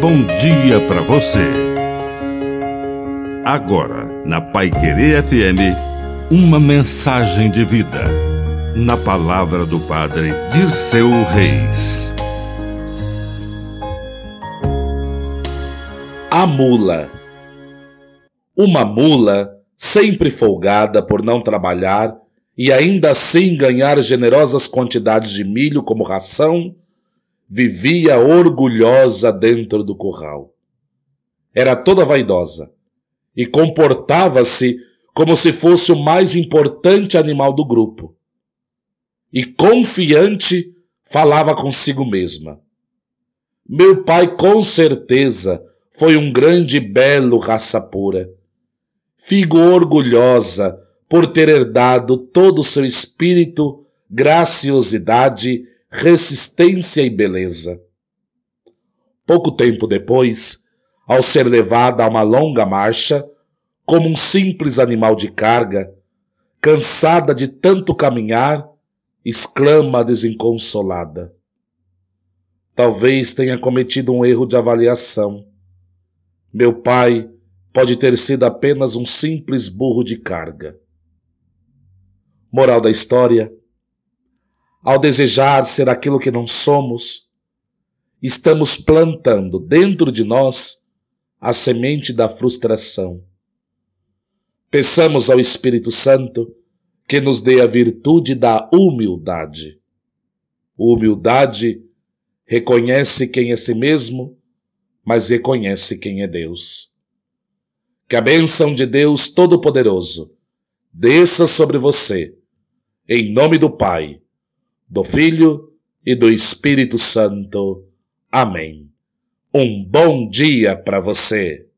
bom dia para você. Agora, na Pai Querer FM, uma mensagem de vida. Na palavra do Padre Dirceu Reis. A mula. Uma mula, sempre folgada por não trabalhar e ainda assim ganhar generosas quantidades de milho como ração, vivia orgulhosa dentro do curral. Era toda vaidosa e comportava-se como se fosse o mais importante animal do grupo. E confiante falava consigo mesma. Meu pai com certeza foi um grande e belo raça pura. Figo orgulhosa por ter herdado todo o seu espírito, graciosidade resistência e beleza. Pouco tempo depois, ao ser levada a uma longa marcha, como um simples animal de carga, cansada de tanto caminhar, exclama desenconsolada. Talvez tenha cometido um erro de avaliação. Meu pai pode ter sido apenas um simples burro de carga. Moral da história: ao desejar ser aquilo que não somos, estamos plantando dentro de nós a semente da frustração. Peçamos ao Espírito Santo que nos dê a virtude da humildade. Humildade reconhece quem é si mesmo, mas reconhece quem é Deus. Que a bênção de Deus Todo-Poderoso desça sobre você, em nome do Pai do Filho e do Espírito Santo. Amém. Um bom dia para você.